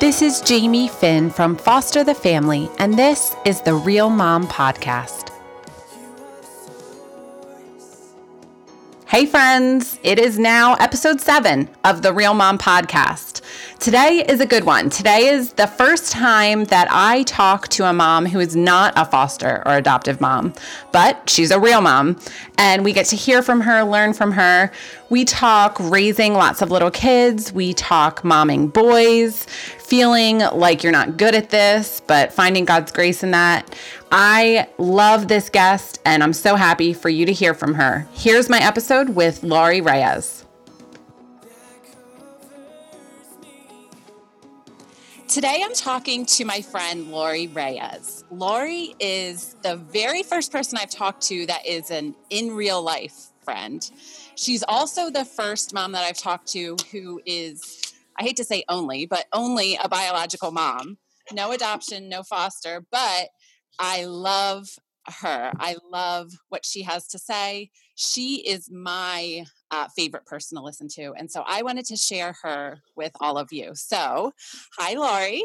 This is Jamie Finn from Foster the Family, and this is the Real Mom Podcast. Hey, friends, it is now episode seven of the Real Mom Podcast. Today is a good one. Today is the first time that I talk to a mom who is not a foster or adoptive mom, but she's a real mom. And we get to hear from her, learn from her. We talk raising lots of little kids, we talk momming boys, feeling like you're not good at this, but finding God's grace in that. I love this guest, and I'm so happy for you to hear from her. Here's my episode with Laurie Reyes. Today, I'm talking to my friend Laurie Reyes. Laurie is the very first person I've talked to that is an in real life friend. She's also the first mom that I've talked to who is, I hate to say only, but only a biological mom. No adoption, no foster, but I love her. I love what she has to say. She is my uh, favorite person to listen to. And so I wanted to share her with all of you. So, hi, Laurie.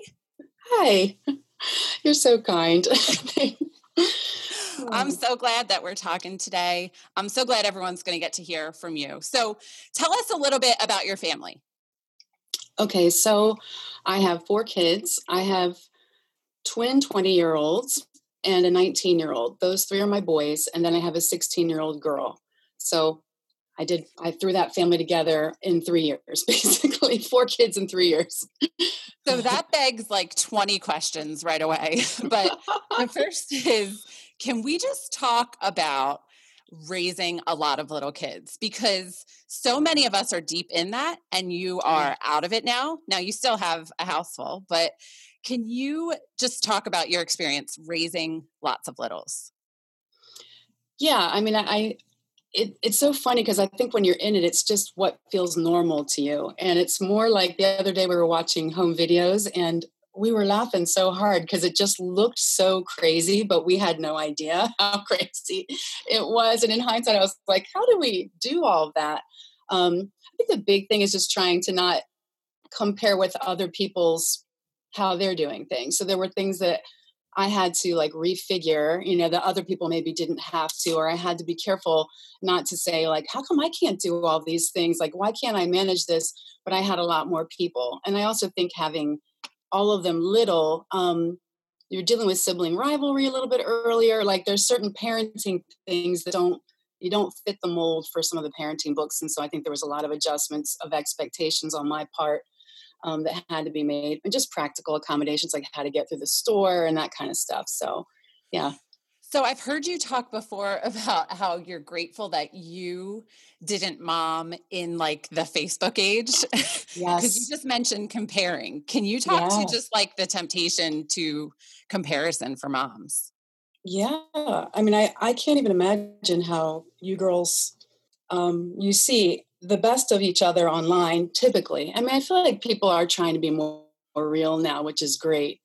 Hi. You're so kind. I'm so glad that we're talking today. I'm so glad everyone's going to get to hear from you. So, tell us a little bit about your family. Okay, so I have four kids. I have twin 20 year olds and a 19 year old. Those three are my boys. And then I have a 16 year old girl. So I did, I threw that family together in three years, basically, four kids in three years. so that begs like 20 questions right away. But the first is can we just talk about raising a lot of little kids because so many of us are deep in that and you are out of it now. Now you still have a house full, but can you just talk about your experience raising lots of littles? Yeah, I mean, I it, it's so funny because I think when you're in it, it's just what feels normal to you. And it's more like the other day we were watching home videos and we were laughing so hard because it just looked so crazy, but we had no idea how crazy it was. And in hindsight, I was like, how do we do all that? Um, I think the big thing is just trying to not compare with other people's how they're doing things. So there were things that I had to like refigure, you know, that other people maybe didn't have to, or I had to be careful not to say, like, how come I can't do all these things? Like, why can't I manage this? But I had a lot more people. And I also think having all of them little, um, you're dealing with sibling rivalry a little bit earlier. Like, there's certain parenting things that don't you don't fit the mold for some of the parenting books and so i think there was a lot of adjustments of expectations on my part um, that had to be made and just practical accommodations like how to get through the store and that kind of stuff so yeah so I've heard you talk before about how you're grateful that you didn't mom in like the Facebook age. Yes. Because you just mentioned comparing. Can you talk to just like the temptation to comparison for moms? Yeah. I mean, I, I can't even imagine how you girls um, you see the best of each other online typically. I mean, I feel like people are trying to be more, more real now, which is great.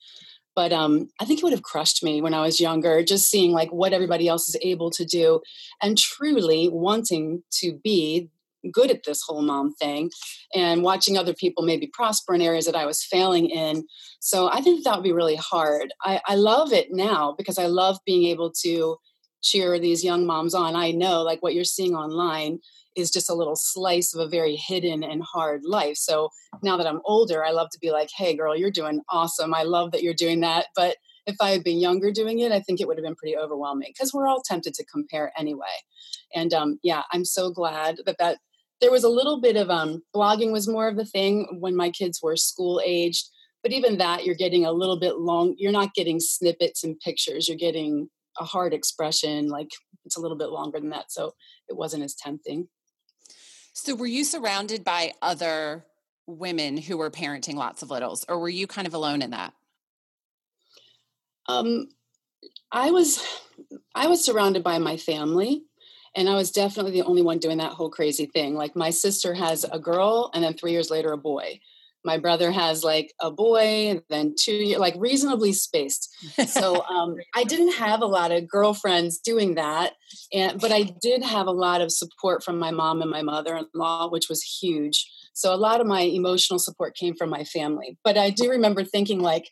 But um, I think it would have crushed me when I was younger, just seeing like what everybody else is able to do and truly wanting to be good at this whole mom thing and watching other people maybe prosper in areas that I was failing in. So I think that would be really hard. I, I love it now because I love being able to cheer these young moms on. I know like what you're seeing online is just a little slice of a very hidden and hard life. So now that I'm older, I love to be like, hey, girl, you're doing awesome. I love that you're doing that. But if I had been younger doing it, I think it would have been pretty overwhelming because we're all tempted to compare anyway. And um, yeah, I'm so glad that that there was a little bit of um, blogging was more of the thing when my kids were school aged. But even that, you're getting a little bit long. You're not getting snippets and pictures. You're getting a hard expression. Like it's a little bit longer than that, so it wasn't as tempting. So, were you surrounded by other women who were parenting lots of littles, or were you kind of alone in that? Um, I was, I was surrounded by my family, and I was definitely the only one doing that whole crazy thing. Like my sister has a girl, and then three years later, a boy. My brother has like a boy and then two like reasonably spaced. So um, i didn't have a lot of girlfriends doing that and but i did have a lot of support from my mom and my mother-in-law which was huge. So a lot of my emotional support came from my family. But i do remember thinking like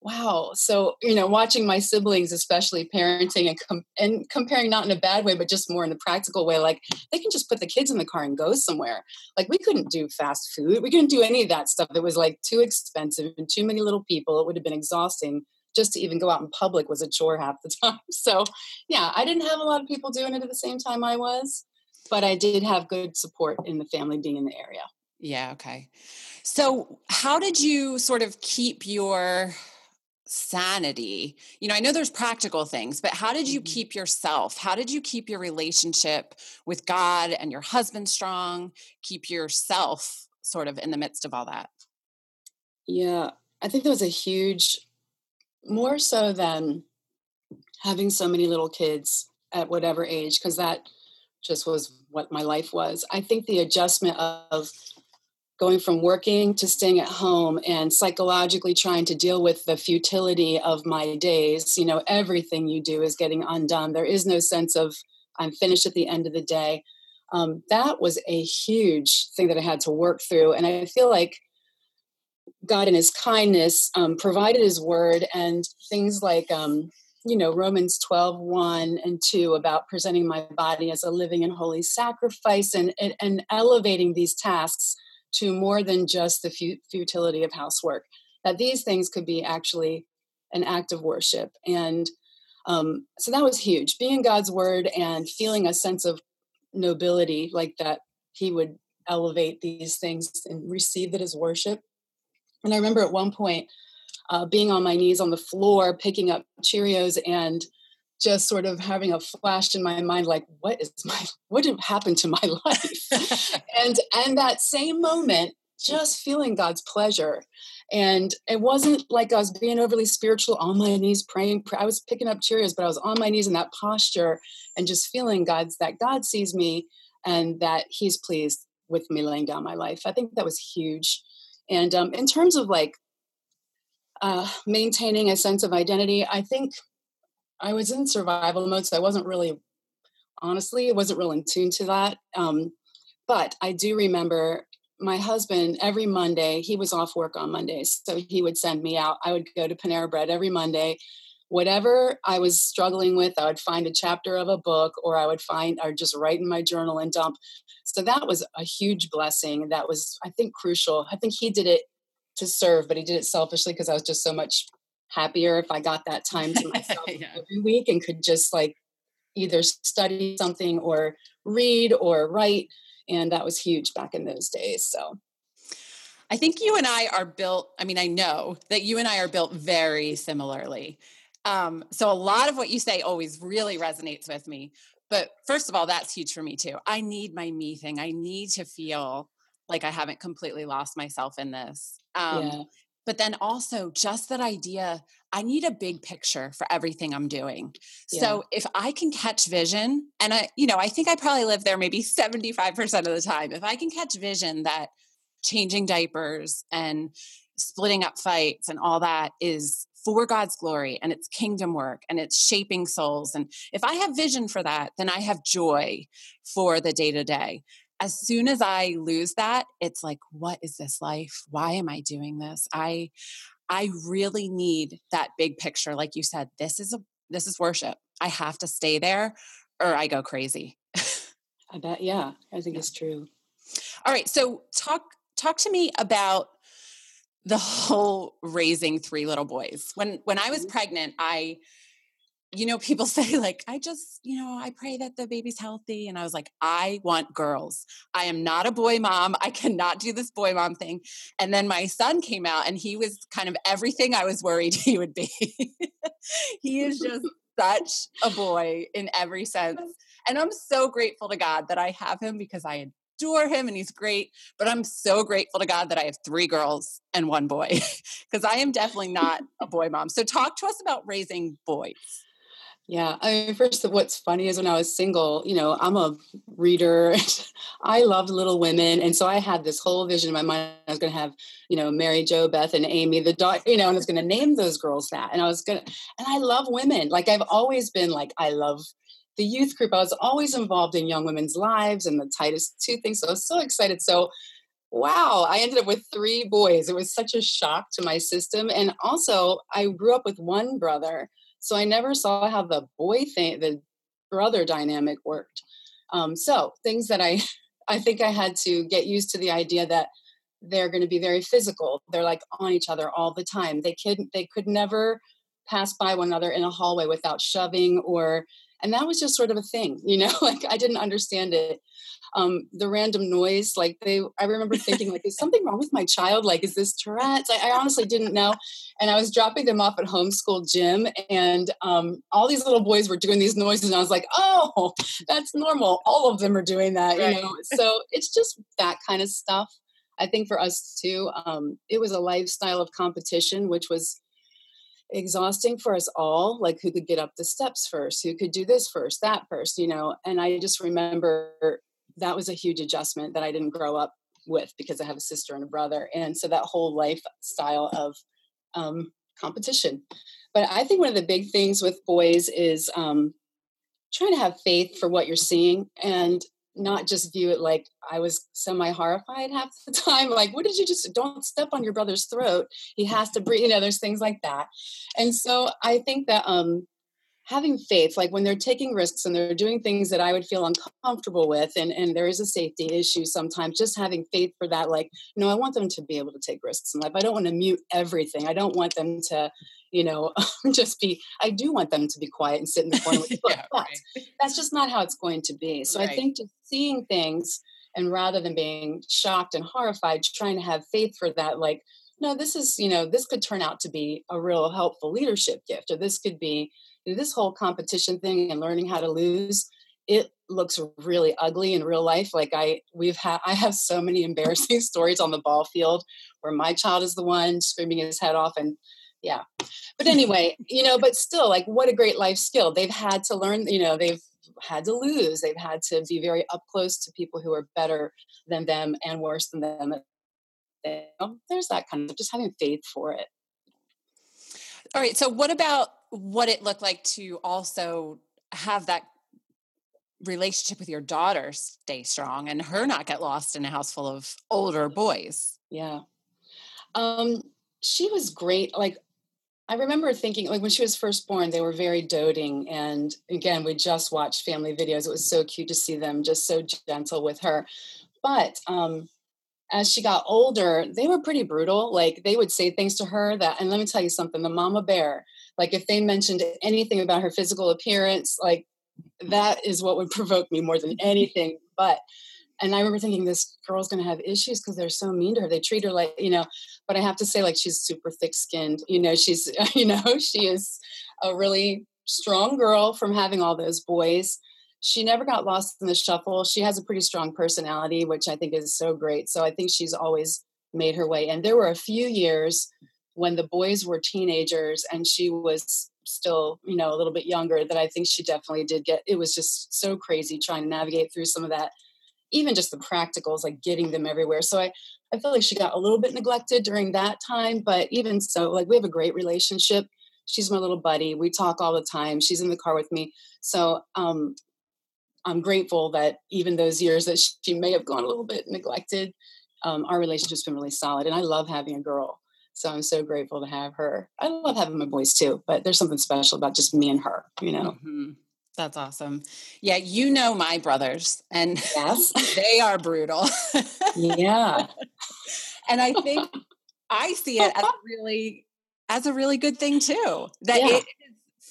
wow so you know watching my siblings especially parenting and com- and comparing not in a bad way but just more in a practical way like they can just put the kids in the car and go somewhere. Like we couldn't do fast food we couldn't do any of that stuff. It was like too expensive and too many little people. It would have been exhausting just to even go out in public was a chore half the time. So yeah i didn't have a lot of people doing it at the same time i was but i did have good support in the family being in the area. Yeah okay. So how did you sort of keep your sanity. You know i know there's practical things but how did you mm-hmm. keep yourself? How did you keep your relationship with god and your husband strong? Keep yourself sort of in the midst of all that? Yeah i think that was a huge more so than having so many little kids at whatever age because that just was what my life was. I think the adjustment of going from working to staying at home and psychologically trying to deal with the futility of my days. You know everything you do is getting undone. There is no sense of i'm finished at the end of the day. Um, that was a huge thing that i had to work through and i feel like god in his kindness um, provided his word and things like um, you know romans 12 1 and 2 about presenting my body as a living and holy sacrifice and, and, and elevating these tasks to more than just the futility of housework. That these things could be actually an act of worship. And um, so that was huge. Being God's word and feeling a sense of nobility, like that He would elevate these things and receive it as worship. And I remember at one point uh, being on my knees on the floor, picking up Cheerios and just sort of having a flash in my mind like what is my what did happen to my life? And and that same moment just feeling god's pleasure. And it wasn't like i was being overly spiritual on my knees praying i was picking up cheerios but i was on my knees in that posture and just feeling god's that god sees me and that he's pleased with me laying down my life. I think that was huge. And um, in terms of like uh, maintaining a sense of identity i think I was in survival mode, so I wasn't really, honestly, I wasn't real in tune to that. Um, but I do remember my husband every Monday, he was off work on Mondays. So he would send me out. I would go to Panera Bread every Monday. Whatever I was struggling with, I would find a chapter of a book or I would find or just write in my journal and dump. So that was a huge blessing. That was, I think, crucial. I think he did it to serve, but he did it selfishly because I was just so much happier if I got that time to myself yeah. every week and could just like either study something or read or write. And that was huge back in those days. So I think you and I are built, I mean, I know that you and I are built very similarly. Um, so a lot of what you say always really resonates with me. But first of all, that's huge for me too. I need my me thing. I need to feel like I haven't completely lost myself in this. Um, yeah but then also just that idea I need a big picture for everything I'm doing. Yeah. So if I can catch vision, and I, you know, I think I probably live there maybe 75% of the time. If I can catch vision that changing diapers and splitting up fights and all that is for God's glory and it's kingdom work and it's shaping souls. And if I have vision for that, then I have joy for the day to day as soon as I lose that, it's like, what is this life? Why am I doing this? I I really need that big picture. Like you said, this is a this is worship. I have to stay there or I go crazy. I bet, yeah. I think yeah. it's true. All right. So talk talk to me about the whole raising three little boys. When when I was mm-hmm. pregnant, I you know, people say, like, I just, you know, I pray that the baby's healthy. And I was like, I want girls. I am not a boy mom. I cannot do this boy mom thing. And then my son came out and he was kind of everything I was worried he would be. he is just such a boy in every sense. And I'm so grateful to God that I have him because I adore him and he's great. But I'm so grateful to God that I have three girls and one boy because I am definitely not a boy mom. So, talk to us about raising boys. Yeah. I mean, first, what's funny is when I was single, you know, I'm a reader. I loved Little Women. And so I had this whole vision in my mind. I was going to have, you know, Mary Jo, Beth, and Amy, the dog, you know, and I was going to name those girls that. And I was going to, and I love women. Like I've always been like, I love the youth group. I was always involved in young women's lives and the Titus Two things. So I was so excited. So, wow, I ended up with three boys. It was such a shock to my system. And also, I grew up with one brother so I never saw how the boy thing, the brother dynamic worked. Um, so things that I, I think I had to get used to the idea that they're going to be very physical. They're like on each other all the time. They could they could never pass by one another in a hallway without shoving or and that was just sort of a thing you know like i didn't understand it. Um, the random noise like they i remember thinking like is something wrong with my child? Like is this tourette's? I, I honestly didn't know. And i was dropping them off at homeschool gym and um, all these little boys were doing these noises and i was like oh that's normal. All of them are doing that right. you know? So it's just that kind of stuff i think for us too. Um, it was a lifestyle of competition which was exhausting for us all like who could get up the steps first who could do this first that first you know and i just remember that was a huge adjustment that i didn't grow up with because i have a sister and a brother and so that whole lifestyle of um, competition. But i think one of the big things with boys is um, trying to have faith for what you're seeing and not just view it like I was semi horrified half the time. Like, what did you just don't step on your brother's throat? He has to breathe. You know, there's things like that. And so I think that um, having faith, like when they're taking risks and they're doing things that I would feel uncomfortable with, and, and there is a safety issue sometimes, just having faith for that, like, you know, I want them to be able to take risks in life. I don't want to mute everything. I don't want them to, you know, just be, I do want them to be quiet and sit in the corner with the book, yeah, but right. that's just not how it's going to be. So right. I think just seeing things and rather than being shocked and horrified, trying to have faith for that, like, no, this is, you know, this could turn out to be a real helpful leadership gift, or this could be this whole competition thing and learning how to lose it looks really ugly in real life like i we've had i have so many embarrassing stories on the ball field where my child is the one screaming his head off and yeah. But anyway you know but still like what a great life skill. They've had to learn you know they've had to lose. They've had to be very up close to people who are better than them and worse than them. There's that kind of just having faith for it. All right so what about what it looked like to also have that relationship with your daughter stay strong and her not get lost in a house full of older boys. Yeah. Um, she was great. Like, I remember thinking, like, when she was first born, they were very doting. And again, we just watched family videos. It was so cute to see them just so gentle with her. But um, as she got older, they were pretty brutal. Like, they would say things to her that, and let me tell you something the mama bear, like if they mentioned anything about her physical appearance like that is what would provoke me more than anything. But and i remember thinking this girl's going to have issues because they're so mean to her. They treat her like you know but i have to say like she's super thick skinned you know she's you know she is a really strong girl from having all those boys. She never got lost in the shuffle. She has a pretty strong personality which i think is so great. So i think she's always made her way and there were a few years when the boys were teenagers and she was still you know a little bit younger that i think she definitely did get it was just so crazy trying to navigate through some of that even just the practicals like getting them everywhere. So i i feel like she got a little bit neglected during that time but even so like we have a great relationship. She's my little buddy. We talk all the time. She's in the car with me. So um i'm grateful that even those years that she may have gone a little bit neglected um, our relationship's been really solid and i love having a girl so I'm so grateful to have her. I love having my boys too, but there's something special about just me and her, you know. Mm-hmm. That's awesome. Yeah, you know my brothers, and yes, they are brutal. yeah, and I think I see it as really as a really good thing too. That yeah. it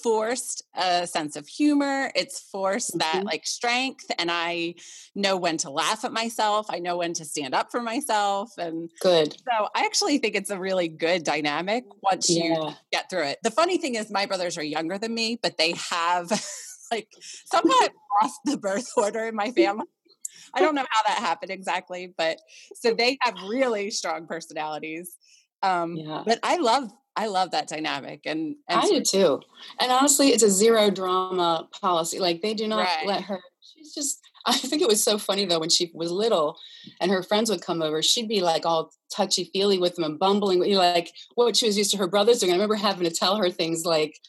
forced a sense of humor. It's forced mm-hmm. that like strength. And I know when to laugh at myself. I know when to stand up for myself. And good. So I actually think it's a really good dynamic once yeah. you get through it. The funny thing is, my brothers are younger than me, but they have like somehow lost the birth order in my family. I don't know how that happened exactly, but so they have really strong personalities. Um, yeah. But I love I love that dynamic. And, and I do too. And honestly, it's a zero drama policy. Like they do not right. let her, she's just, I think it was so funny though when she was little and her friends would come over, she'd be like all touchy feely with them and bumbling, you know, like what she was used to her brothers doing. I remember having to tell her things like,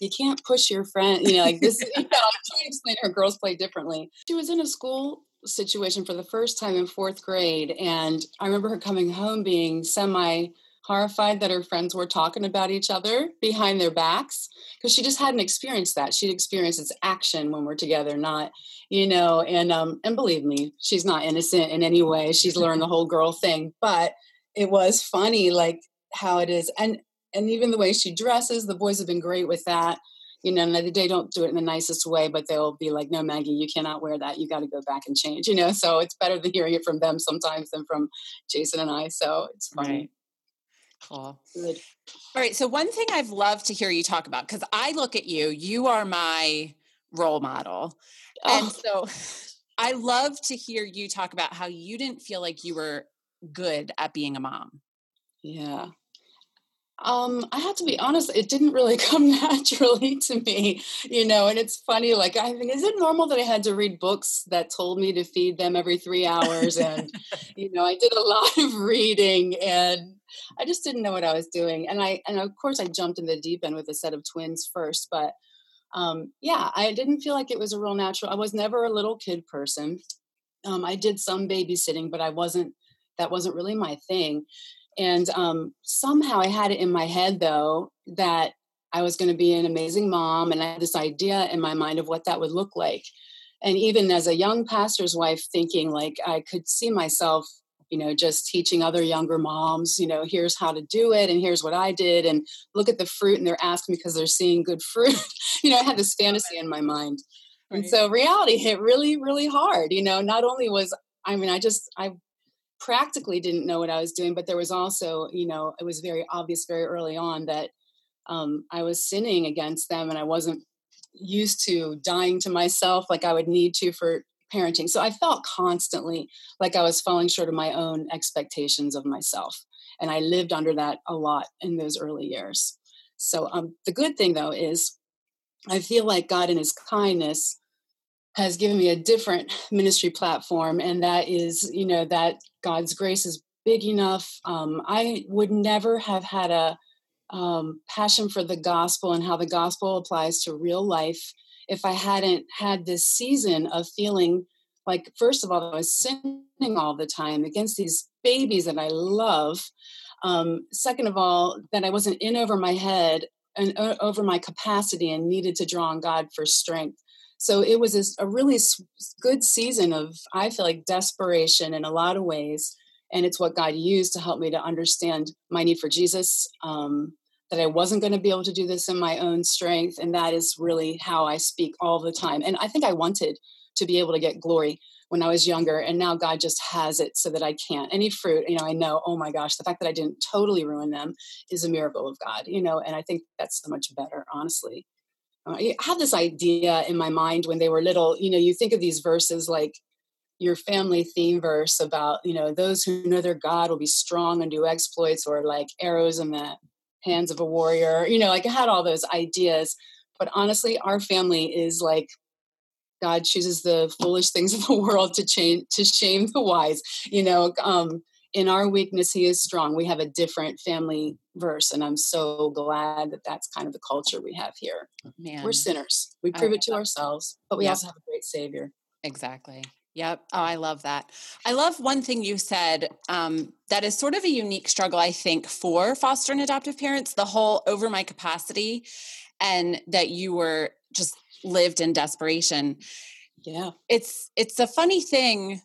you can't push your friend, you know, like this. you know, I'm trying to explain her girls play differently. She was in a school situation for the first time in fourth grade. And I remember her coming home being semi horrified that her friends were talking about each other behind their backs because she just hadn't experienced that. She'd experienced its action when we're together, not, you know, and um and believe me, she's not innocent in any way. She's learned the whole girl thing, but it was funny like how it is. And and even the way she dresses, the boys have been great with that you know, and they don't do it in the nicest way, but they'll be like, no, Maggie, you cannot wear that. You got to go back and change, you know? So it's better than hearing it from them sometimes than from Jason and I. So it's funny. Right. Cool. Good. All right. So one thing I've loved to hear you talk about, because I look at you, you are my role model. Oh. And so I love to hear you talk about how you didn't feel like you were good at being a mom. Yeah. Um, I have to be honest, it didn't really come naturally to me, you know, and it's funny, like I think, is it normal that I had to read books that told me to feed them every three hours? And, you know, I did a lot of reading and I just didn't know what I was doing. And I and of course I jumped in the deep end with a set of twins first, but um, yeah, I didn't feel like it was a real natural. I was never a little kid person. Um, I did some babysitting, but I wasn't that wasn't really my thing. And um, somehow I had it in my head, though, that I was going to be an amazing mom. And I had this idea in my mind of what that would look like. And even as a young pastor's wife, thinking like I could see myself, you know, just teaching other younger moms, you know, here's how to do it and here's what I did. And look at the fruit. And they're asking because they're seeing good fruit. you know, I had this fantasy in my mind. Right. And so reality hit really, really hard. You know, not only was I mean, I just I practically didn't know what I was doing, but there was also, you know, it was very obvious very early on that um, I was sinning against them and I wasn't used to dying to myself like I would need to for parenting. So I felt constantly like I was falling short of my own expectations of myself. And I lived under that a lot in those early years. So um, the good thing though is I feel like God in his kindness has given me a different ministry platform and that is you know that god's grace is big enough um, i would never have had a um, passion for the gospel and how the gospel applies to real life if i hadn't had this season of feeling like first of all i was sinning all the time against these babies that i love um, second of all that i wasn't in over my head and uh, over my capacity and needed to draw on god for strength. So it was a, a really good season of i feel like desperation in a lot of ways and it's what god used to help me to understand my need for jesus um, that i wasn't going to be able to do this in my own strength and that is really how i speak all the time and i think i wanted to be able to get glory when i was younger and now god just has it so that i can't any fruit you know i know oh my gosh the fact that i didn't totally ruin them is a miracle of god you know and i think that's so much better honestly uh, I had this idea in my mind when they were little. You know, you think of these verses like your family theme verse about, you know, those who know their God will be strong and do exploits, or like arrows in the hands of a warrior. You know, like I had all those ideas. But honestly, our family is like God chooses the foolish things of the world to change to shame the wise. You know, um, in our weakness he is strong we have a different family verse and i'm so glad that that's kind of the culture we have here Man. we're sinners we prove it to ourselves but we also have a great savior exactly Yep. Oh, I love that. I love one thing you said um, that is sort of a unique struggle, I think, for foster and adoptive parents the whole over my capacity and that you were just lived in desperation. Yeah. It's it's a funny thing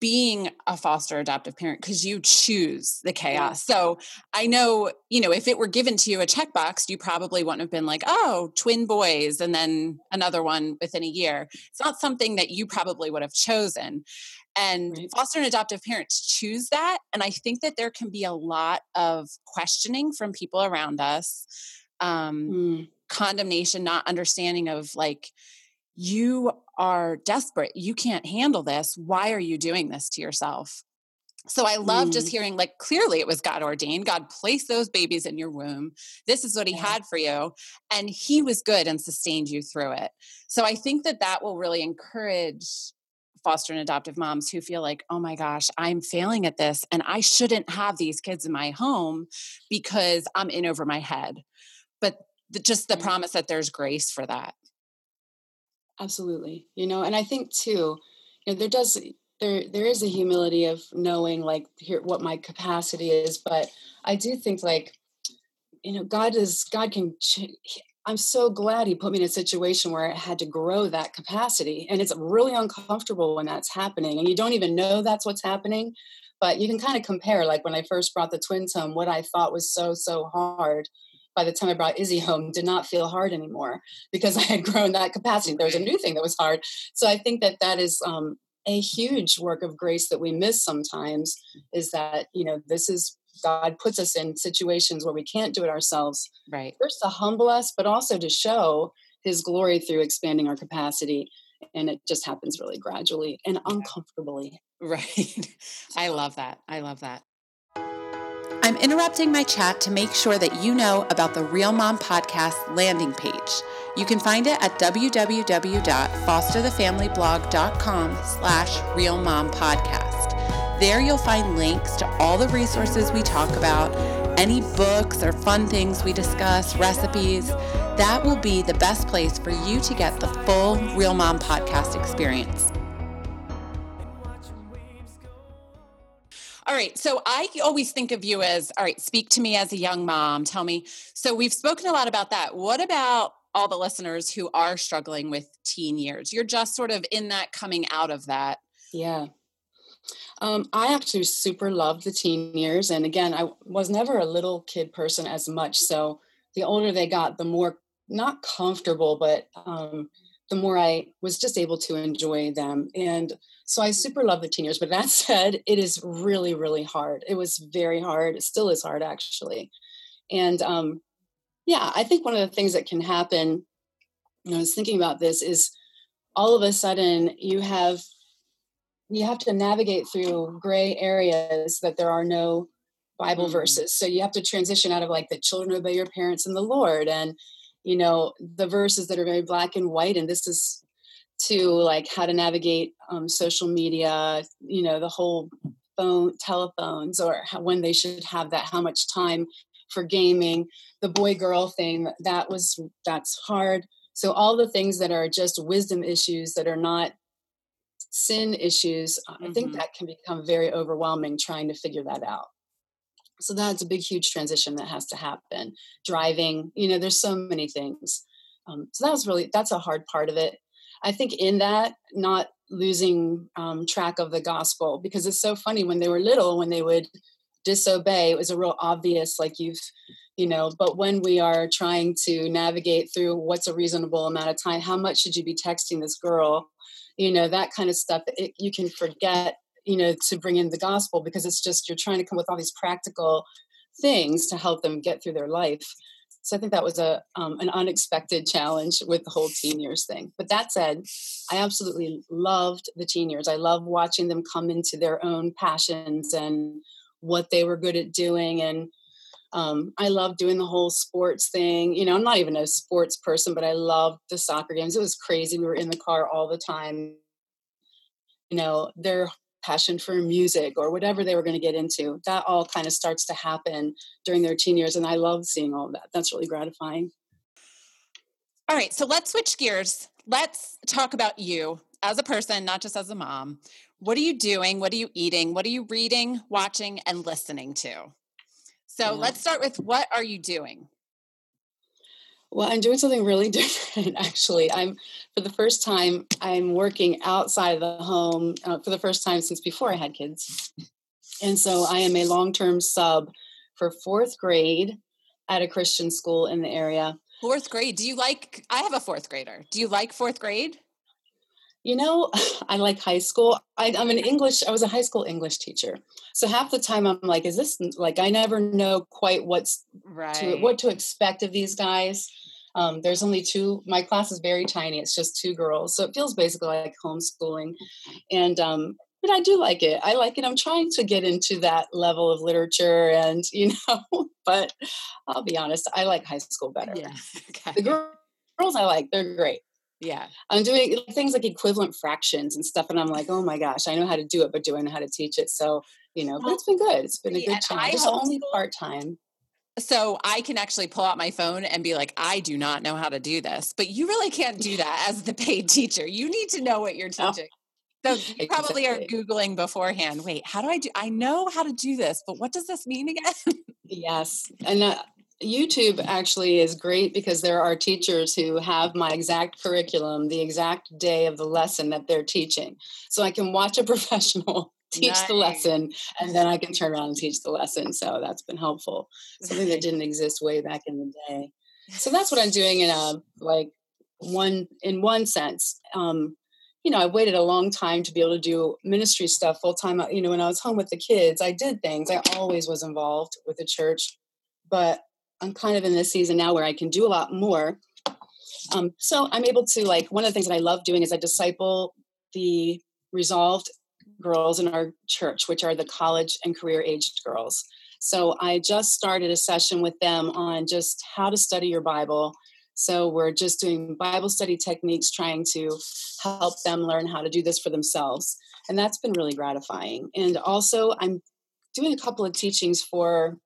being a foster adoptive parent because you choose the chaos. So I know, you know, if it were given to you a checkbox, you probably wouldn't have been like, oh, twin boys and then another one within a year. It's not something that you probably would have chosen. And right. foster and adoptive parents choose that. And I think that there can be a lot of questioning from people around us, um, mm. condemnation, not understanding of like, you are desperate. You can't handle this. Why are you doing this to yourself? So I love mm. just hearing like clearly it was God ordained. God placed those babies in your womb. This is what he yeah. had for you and he was good and sustained you through it. So I think that that will really encourage foster and adoptive moms who feel like, "Oh my gosh, I'm failing at this and I shouldn't have these kids in my home because I'm in over my head." But the, just the promise that there's grace for that. Absolutely. You know, and I think too, you know, there does there there is a humility of knowing like here what my capacity is but i do think like you know god is god can i'm so glad he put me in a situation where i had to grow that capacity and it's really uncomfortable when that's happening and you don't even know that's what's happening but you can kind of compare like when i first brought the twins home what i thought was so so hard by the time I brought Izzy home did not feel hard anymore because I had grown that capacity. There was a new thing that was hard. So I think that that is um, a huge work of grace that we miss sometimes is that you know this is god puts us in situations where we can't do it ourselves. Right. First to humble us but also to show his glory through expanding our capacity and it just happens really gradually and uncomfortably. Right. I love that. I love that I'm interrupting my chat to make sure that you know about the Real Mom Podcast landing page. You can find it at www.fosterthefamilyblog.com slash realmompodcast. There you'll find links to all the resources we talk about, any books or fun things we discuss, recipes. That will be the best place for you to get the full Real Mom Podcast experience. Right. So I always think of you as, all right, speak to me as a young mom. Tell me. So we've spoken a lot about that. What about all the listeners who are struggling with teen years? You're just sort of in that coming out of that. Yeah. Um, I actually super loved the teen years. And again, I was never a little kid person as much. So the older they got, the more not comfortable, but um, the more I was just able to enjoy them. And so I super love the teen years. But that said, it is really, really hard. It was very hard. It still is hard, actually. And um, yeah, I think one of the things that can happen, you know, I was thinking about this, is all of a sudden you have you have to navigate through gray areas that there are no Bible mm-hmm. verses. So you have to transition out of like the children obey your parents and the Lord and you know the verses that are very black and white and this is to like how to navigate um, social media you know the whole phone telephones or how, when they should have that how much time for gaming the boy girl thing that was that's hard so all the things that are just wisdom issues that are not sin issues mm-hmm. i think mm-hmm. that can become very overwhelming trying to figure that out so that's a big huge transition that has to happen. Driving you know there's so many things. Um, so that was really that's a hard part of it. I think in that not losing um, track of the gospel because it's so funny when they were little when they would disobey it was a real obvious like you've you know but when we are trying to navigate through what's a reasonable amount of time how much should you be texting this girl? You know that kind of stuff it, you can forget you know to bring in the gospel because it's just you're trying to come with all these practical things to help them get through their life so i think that was a um, an unexpected challenge with the whole teen years thing but that said i absolutely loved the teen years i love watching them come into their own passions and what they were good at doing and um, I love doing the whole sports thing. You know, I'm not even a sports person, but I loved the soccer games. It was crazy. We were in the car all the time. You know, their passion for music or whatever they were going to get into, that all kind of starts to happen during their teen years. And I love seeing all of that. That's really gratifying. All right. So let's switch gears. Let's talk about you as a person, not just as a mom. What are you doing? What are you eating? What are you reading, watching, and listening to? So yeah. let's start with what are you doing? Well, I'm doing something really different actually. I'm for the first time I'm working outside of the home uh, for the first time since before I had kids. And so I am a long-term sub for 4th grade at a Christian school in the area. Fourth grade. Do you like I have a fourth grader. Do you like fourth grade? You know, I like high school. I, am an English, I was a high school English teacher. So half the time I'm like, is this like, I never know quite what's right. to, what to expect of these guys. Um, there's only two, my class is very tiny. It's just two girls. So it feels basically like homeschooling. And um, but I do like it. I like it. I'm trying to get into that level of literature, and you know, but I'll be honest, I like high school better. Yeah. Okay. The girls I like, they're great. Yeah. I'm doing things like equivalent fractions and stuff, and I'm like, oh my gosh, I know how to do it, but do I know how to teach it? So you know, but it's been good. It's been a good challenge. It's only part time. So I can actually pull out my phone and be like, I do not know how to do this. But you really can't do that as the paid teacher. You need to know what you're teaching. So you probably are Googling beforehand. Wait, how do I do? I know how to do this, but what does this mean again? yes. And uh, YouTube actually is great because there are teachers who have my exact curriculum, the exact day of the lesson that they're teaching. So I can watch a professional teach nice. the lesson and then I can turn around and teach the lesson. So that's been helpful. Something that didn't exist way back in the day. So that's what I'm doing in a like one in one sense. Um, you know, I waited a long time to be able to do ministry stuff full time. You know, when I was home with the kids, I did things. I always was involved with the church, but I'm kind of in this season now where I can do a lot more. Um, so I'm able to like one of the things that I love doing is I disciple the resolved girls in our church, which are the college and career aged girls. So I just started a session with them on just how to study your Bible. So we're just doing Bible study techniques, trying to help them learn how to do this for themselves. And that's been really gratifying. And also, I'm doing a couple of teachings for,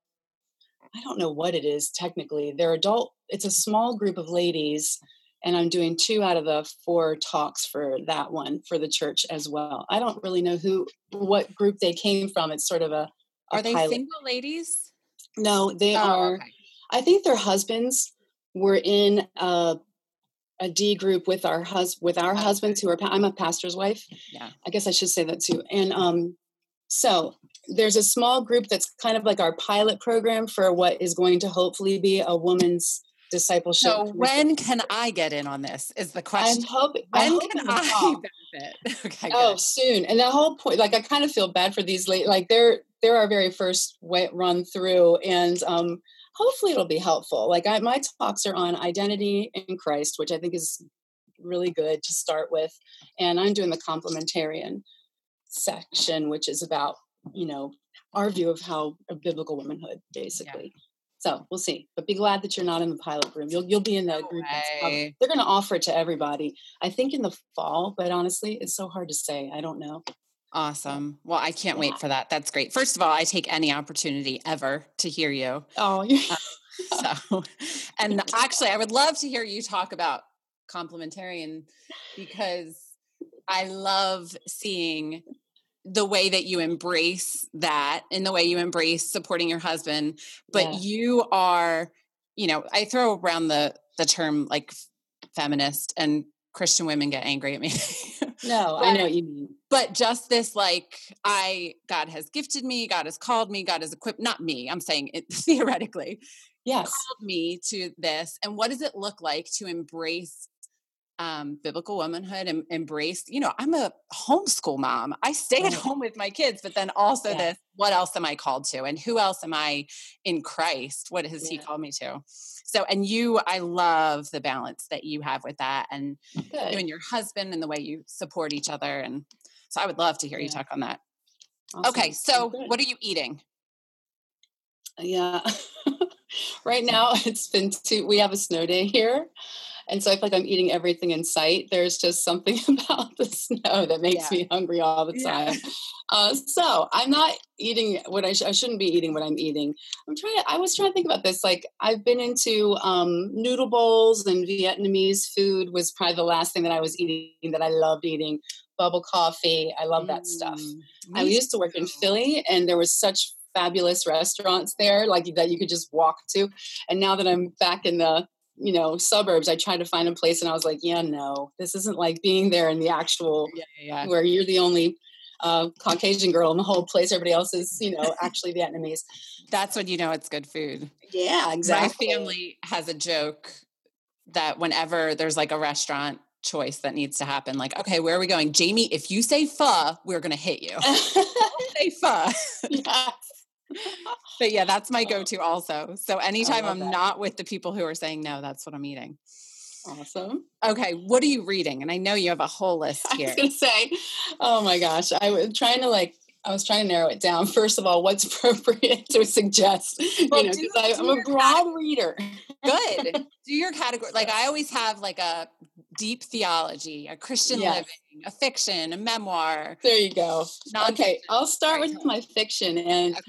I don't know what it is technically. They're adult, it's a small group of ladies and I'm doing two out of the four talks for that one for the church as well. I don't really know who, what group they came from. It's sort of a. a are they pilot. single ladies? No, they oh, are. Okay. I think their husbands were in a, a D group with our hus with our husbands who are. I'm a pastor's wife. Yeah, I guess I should say that too. And um, so there's a small group that's kind of like our pilot program for what is going to hopefully be a woman's discipleship. So when can I get in on this? Is the question. I'm hoping. When I'm can I benefit? okay. Oh, good. soon. And the whole point, like, I kind of feel bad for these late, like they're they're our very first run through, and um, hopefully it'll be helpful. Like, I, my talks are on identity in Christ, which I think is really good to start with, and I'm doing the complementarian section, which is about you know our view of how a biblical womanhood, basically. Yeah. So we'll see. But be glad that you're not in the pilot group. You'll you'll be in the no group. Probably, they're going to offer it to everybody. I think in the fall, but honestly, it's so hard to say. I don't know. Awesome. Well, I can't yeah. wait for that. That's great. First of all, I take any opportunity ever to hear you. Oh, yeah. uh, so, and actually, I would love to hear you talk about complementarian because I love seeing the way that you embrace that and the way you embrace supporting your husband but yeah. you are you know i throw around the the term like feminist and christian women get angry at me. No but, i know what you mean. but just this like i god has gifted me god has called me god has equipped not me i'm saying it theoretically yes. called me to this and what does it look like to embrace um, biblical womanhood and embraced, you know, I'm a homeschool mom. I stay at home with my kids, but then also yeah. this, what else am I called to? And who else am I in Christ? What has yeah. he called me to? So, and you, I love the balance that you have with that and you and your husband and the way you support each other. And so I would love to hear yeah. you talk on that. Awesome. Okay. So what are you eating? Yeah. right now it's been two, we have a snow day here. And so I feel like I'm eating everything in sight. There's just something about the snow that makes yeah. me hungry all the time. Yeah. Uh, so I'm not eating what I, sh- I, shouldn't be eating what I'm eating. I'm trying to, I was trying to think about this. Like I've been into um, noodle bowls and Vietnamese food was probably the last thing that I was eating that I loved eating. Bubble coffee. I love that stuff. Mm, I used to work in Philly and there was such fabulous restaurants there like that you could just walk to and now that i'm back in the you know suburbs i tried to find a place and i was like yeah no this isn't like being there in the actual yeah, yeah. where you're the only uh, caucasian girl in the whole place. Everybody else is you know actually vietnamese. That's when you know it's good food. Yeah exactly. my family has a joke that whenever there's like a restaurant choice that needs to happen like okay where are we going? Jamie if you say pho we're gonna hit you. Say pho. Yes but yeah, that's my go-to also. So anytime I'm that. not with the people who are saying no, that's what I'm eating. Awesome. Okay, what are you reading? And I know you have a whole list I here. was gonna say, oh my gosh, I was trying to like, I was trying to narrow it down. First of all, what's appropriate to suggest? Well, you know, because I'm a broad reader. Good. Do your category. Like I always have like a deep theology, a Christian Yes. living, a fiction, a memoir. There you go. nonfiction. Okay, I'll start with my fiction, and Okay.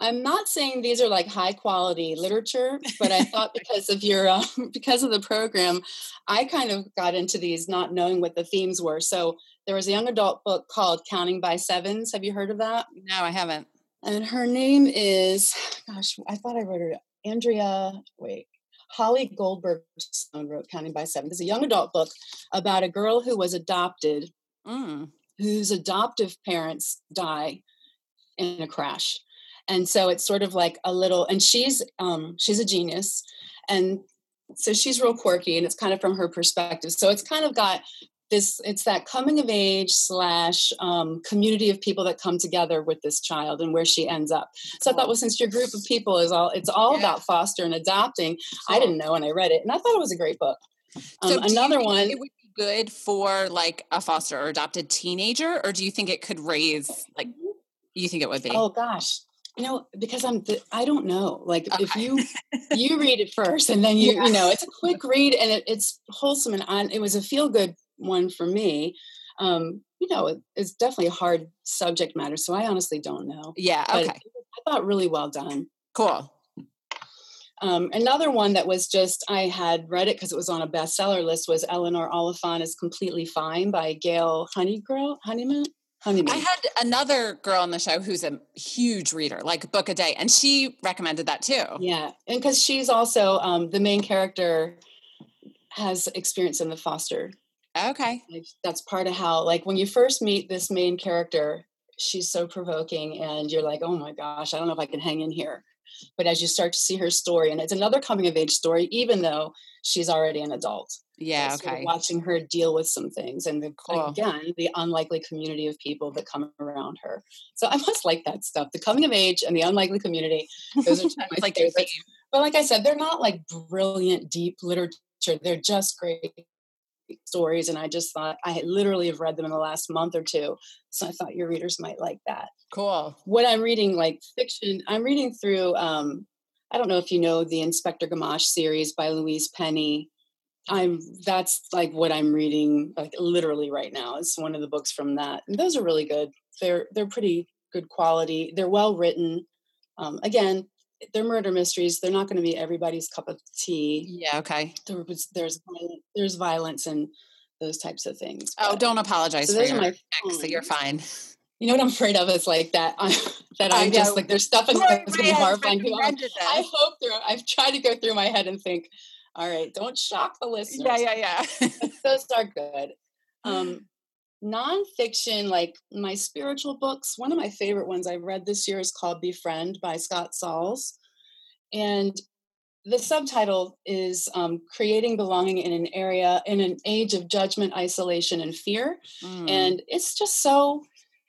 I'm not saying these are like high quality literature, but I thought because of your um, because of the program, I kind of got into these not knowing what the themes were. So there was a young adult book called Counting by Sevens. Have you heard of that? No, I haven't. And her name is, gosh, I thought I wrote her Andrea. Wait, Holly Goldberg Sloan wrote Counting by Sevens. It's a young adult book about a girl who was adopted Mm. whose adoptive parents die in a crash and so it's sort of like a little and she's um she's a genius and so she's real quirky and it's kind of from her perspective so it's kind of got this it's that coming of age slash um, community of people that come together with this child and where she ends up so i thought well since your group of people is all it's all Yeah. about foster and adopting i didn't know when i read it and i thought it was a great book um, So another one It would be good for like a foster or adopted teenager, or do you think it could raise like? You think it would be? Oh gosh. You know, because I'm the, I don't know. Like if you you read it first and then you Yeah. you know, it's a quick read and it, it's wholesome and on it was a feel good one for me. Um, you know, it, it's definitely a hard subject matter, so I honestly don't know. yeah. But Okay. I thought really well done. Cool. Um, another one that was just I had read it because it was on a bestseller list was Eleanor Oliphant is Completely Fine by Gail Honeygirl Honeyman. Honeyman. I had another girl on the show who's a huge reader, like book a day, and she recommended that too. Yeah, and because she's also um, the main character has experience in the foster. Okay. Like, that's part of how, like, when you first meet this main character, she's so provoking, and you're like, oh my gosh, I don't know if I can hang in here. But as you start to see her story, and it's another coming of age story, even though she's already an adult. Yeah. It's sort of Okay. watching her deal with some things, and the, Cool. again, the unlikely community of people that come around her. So I must like that stuff. The coming of age and the unlikely community. Those are my like favorites. But like I said, they're not like brilliant, deep literature. They're just great stories. And I just thought I literally have read them in the last month or two. So I thought your readers might like that. Cool. What I'm reading, like fiction, I'm reading through um, I don't know if you know the Inspector Gamache series by Louise Penny. I'm that's like what I'm reading like literally right now. It's one of the books from that. And those are really good. They're they're pretty good quality. They're well written. Um, again, they're murder mysteries. They're not going to be everybody's cup of tea. Yeah. Okay. There was there's violence, there's violence and those types of things. Oh, but- don't apologize so for those are my ex, so you're fine. You know what I'm afraid of is like that. I, that I'm just like there's stuff in there that's going to be I horrifying. I'm- I hope through. I've tried to go through my head and think, all right, don't shock the listeners. Yeah. Yeah. Yeah. Those are good. Um, nonfiction, like my spiritual books. One of my favorite ones I've read this year is called Befriend by Scott Sauls, and the subtitle is um, "Creating Belonging in an Area in an Age of Judgment, Isolation, and Fear." Mm. and it's just so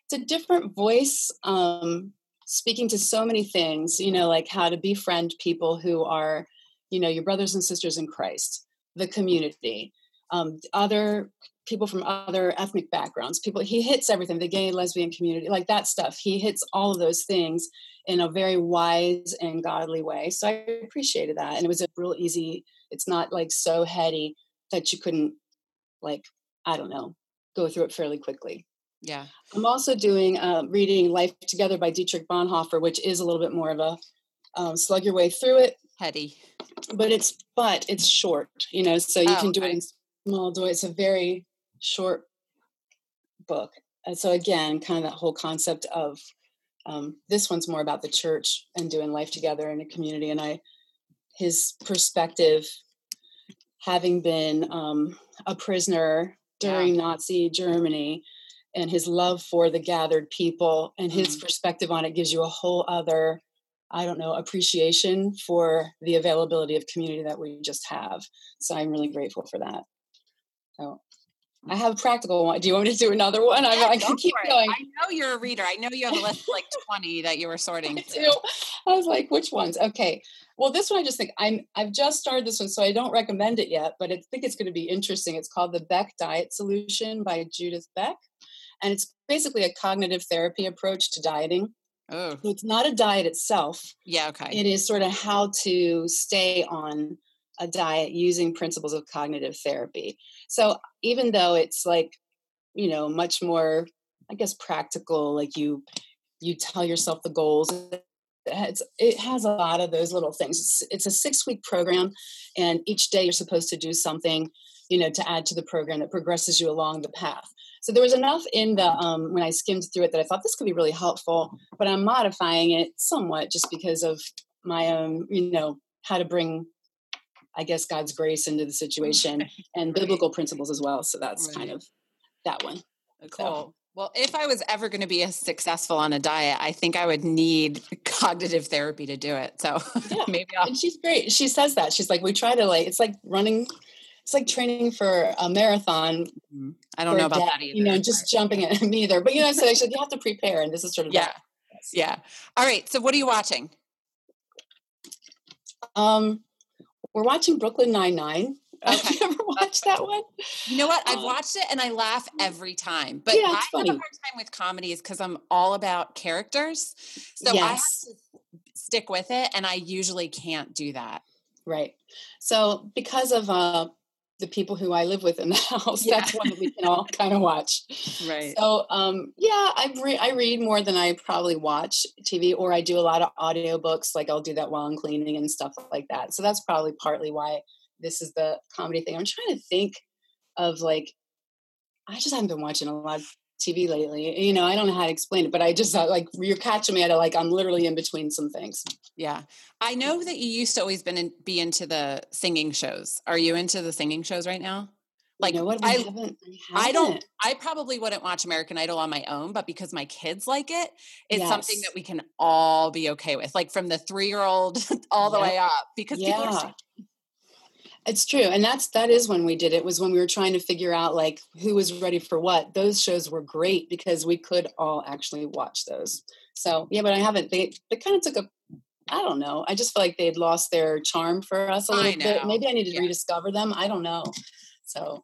it's a different voice um speaking to so many things you know like how to befriend people who are you know your brothers and sisters in christ the community um other people from other ethnic backgrounds people he hits everything the gay lesbian community like that stuff. He hits all of those things in a very wise and godly way. So i appreciated that and it was a real easy it's not like so heady that you couldn't like i don't know go through it fairly quickly. Yeah. I'm also doing uh, reading Life Together by Dietrich Bonhoeffer, which is a little bit more of a um, slug your way through it, Heady. But it's but it's short, you know, so you Oh, can do okay. it in small do It's a very short book, and so again, kind of that whole concept of um, this one's more about the church and doing life together in a community, and I his perspective, having been um, a prisoner during Nazi Germany and his love for the gathered people and his Mm. perspective on it gives you a whole other i don't know appreciation for the availability of community that we just have so i'm really grateful for that so i mm. have a practical one do you want me to do another one I, Yeah, I can keep going I know you're a reader. I know you have a list of like 20 that you were sorting I do. I was like, which ones? Okay. Well, this one I just think I'm I've just started this one, so I don't recommend it yet, but I think it's going to be interesting. It's called the Beck Diet Solution by Judith Beck. And it's basically a cognitive therapy approach to dieting. Oh. So it's not a diet itself. Yeah, okay. It is sort of how to stay on a diet using principles of cognitive therapy. So even though it's like, you know, much more, I guess, practical, like you you tell yourself the goals it's, it has a lot of those little things. It's, it's a six week program, and each day you're supposed to do something, you know, to add to the program that progresses you along the path. So there was enough in the um, when I skimmed through it that I thought this could be really helpful, but I'm modifying it somewhat just because of my own, you know, how to bring, I guess, God's grace into the situation and biblical principles as well. So that's right. kind of that one. Cool. So. Well, if I was ever going to be successful on a diet, I think I would need cognitive therapy to do it. So yeah. maybe I'll. And she's great. She says that. She's like, we try to like, it's like running, it's like training for a marathon. Mm-hmm. I don't know about that either. You know, just jumping it Me either. But you know, so I said you have to prepare, and this is sort of yeah, yeah. All right. So what are you watching? Um, we're watching Brooklyn Nine Nine. Okay. Have you ever watched that one? You know what? I've um, watched it and I laugh every time. But yeah, I funny. have a hard time with comedies because I'm all about characters. So yes. I have to stick with it, and I usually can't do that. Right. So because of uh, the people who I live with in the house, yeah. that's one that we can all kind of watch. Right. So um, yeah, I re- I read more than I probably watch TV, or I do a lot of audiobooks. Like I'll do that while I'm cleaning and stuff like that. So that's probably partly why this is the comedy thing. I'm trying to think of like, I just haven't been watching a lot of TV lately. You know, I don't know how to explain it, but I just uh, like you're catching me at a, like I'm literally in between some things. Yeah, I know that you used to always been in, be into the singing shows. Are you into the singing shows right now? Like you know what? I, haven't, I, haven't. I, don't. I probably wouldn't watch American Idol on my own, but because my kids like it, it's yes. something that we can all be okay with. Like from the three year old all the way up, because yeah. people are it's true. And that's that is when we did it was when we were trying to figure out like who was ready for what. Those shows were great because we could all actually watch those. So yeah, but I haven't they they kind of took a I don't know. I just feel like they'd lost their charm for us a little bit. Maybe I need to yeah. rediscover them. I don't know. So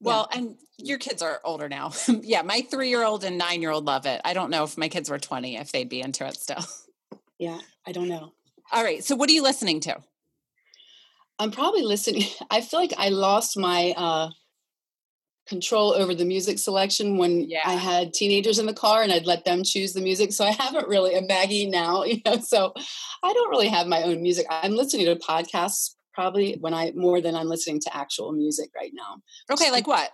well, yeah. and your kids are older now. yeah, my three year old and nine year old love it. I don't know if my kids were 20, if they'd be into it still. Yeah, I don't know. All right. So, what are you listening to? I'm probably listening. I feel like I lost my uh, control over the music selection when yeah. I had teenagers in the car and I'd let them choose the music. So I haven't really a Maggie now, you know. So I don't really have my own music. I'm listening to podcasts probably when I more than I'm listening to actual music right now. Okay, like what?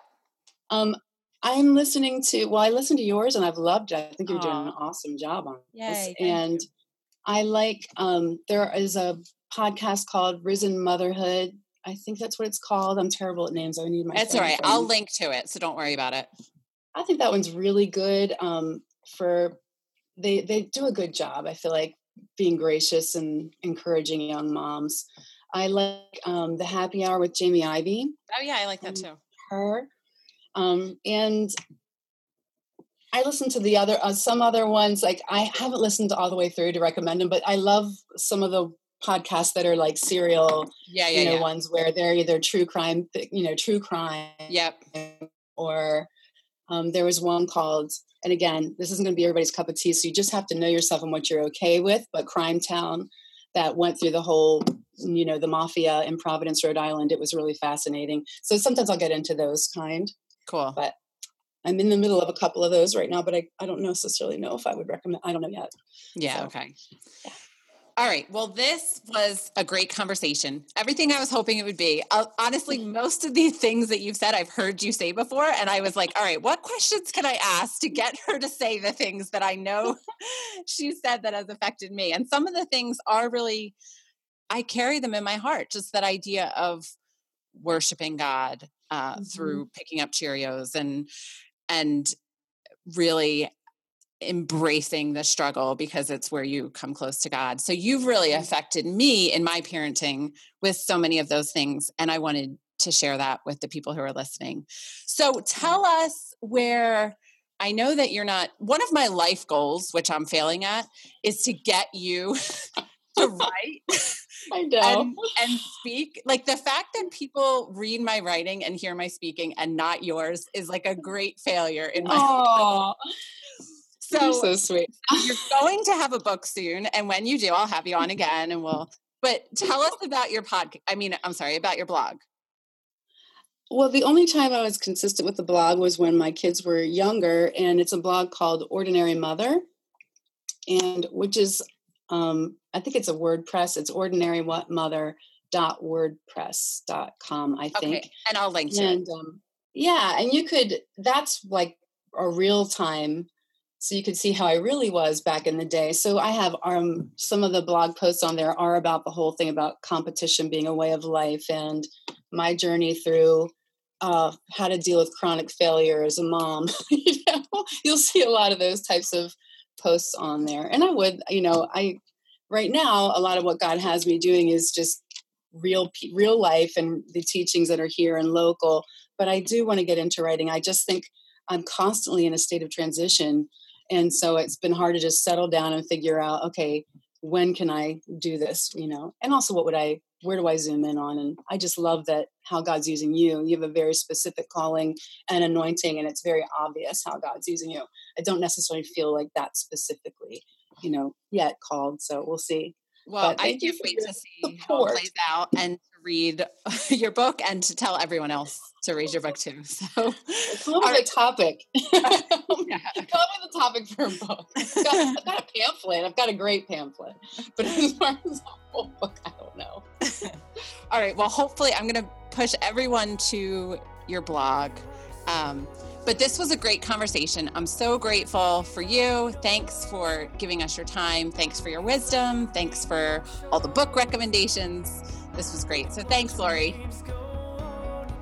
Um, I'm listening to well, I listened to yours and I've loved it. I think you're Aww. doing an awesome job on Yay, this. And you. I like um there is a podcast called Risen Motherhood. I think that's what it's called. I'm terrible at names. I need my. That's all right. I'll link to it, so don't worry about it. I think that one's really good. Um, for they they do a good job. I feel like being gracious and encouraging young moms. I like um, the Happy Hour with Jamie Ivey. Oh yeah, I like that too. Her, um, and I listen to the other uh, some other ones. Like I haven't listened all the way through to recommend them, but I love some of the podcasts that are like serial, yeah, yeah, you know, yeah. ones where they're either true crime, you know, true crime. Yep. Or um, there was one called, and again, this isn't going to be everybody's cup of tea, so you just have to know yourself and what you're okay with. But Crime Town, that went through the whole, you know, the mafia in Providence, Rhode Island. It was really fascinating. So sometimes I'll get into those kind. Cool. But I'm in the middle of a couple of those right now, but I, I don't necessarily know if I would recommend. I don't know yet. Yeah. So, okay. Yeah. All right. Well, this was a great conversation. Everything I was hoping it would be. Uh, honestly, most of these things that you've said, I've heard you say before. And I was like, all right, what questions can I ask to get her to say the things that I know she said that has affected me? And some of the things are really, I carry them in my heart. Just that idea of worshiping God uh, mm-hmm. through picking up Cheerios and, and really embracing the struggle because it's where you come close to God. So you've really mm-hmm. affected me in my parenting with so many of those things. And I wanted to share that with the people who are listening. So tell us where I know that you're not, one of my life goals, which I'm failing at, is to get you to write I know. And, and, speak. Like the fact that people read my writing and hear my speaking and not yours is like a great failure in my Oh, so, you're so sweet. you're going to have a book soon. And when you do, I'll have you on again and we'll but tell us about your podcast. I mean, I'm sorry, about your blog. Well, the only time I was consistent with the blog was when my kids were younger, and it's a blog called Ordinary Mother, and which is, um, I think it's a WordPress. It's ordinary what mother dot wordpress.com i think okay. and i'll link to and um, yeah and you could that's like a real time so you could see how I really was back in the day. So I have um, some of the blog posts on there are about the whole thing about competition being a way of life and my journey through uh, how to deal with chronic failure as a mom. you know, you'll see a lot of those types of posts on there. And I would, you know, I right now a lot of what God has me doing is just real real life and the teachings that are here and local. But I do want to get into writing. I just think I'm constantly in a state of transition and so it's been hard to just settle down and figure out okay when can i do this? you know? And also what would i where do i zoom in on? And i just love that how god's using you. You have a very specific calling and anointing and it's very obvious how god's using you. I don't necessarily feel like that specifically you know yet called so we'll see. Well i can't wait to see support. how it plays out and read your book and to tell everyone else to read your book too. So with a topic. yeah. Come up with a topic for a book. I've got, I've got, a pamphlet. I've got a great pamphlet. But as far as a whole book, I don't know. All right. Well, hopefully I'm gonna push everyone to your blog. Um, but this was a great conversation. I'm so grateful for you. Thanks for giving us your time. Thanks for your wisdom. Thanks for all the book recommendations. This was great. So thanks, Lori.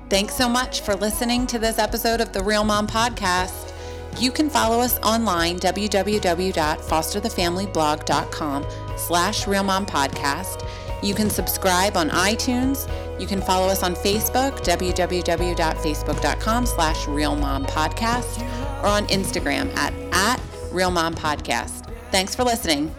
Thanks so much for listening to this episode of the Real Mom Podcast. You can follow us online, www.fosterthefamilyblog.com slash Real Mom Podcast. You can subscribe on iTunes. You can follow us on Facebook, www.facebook.com slash Real Mom Podcast, or on Instagram at, at Real Mom Podcast. Thanks for listening.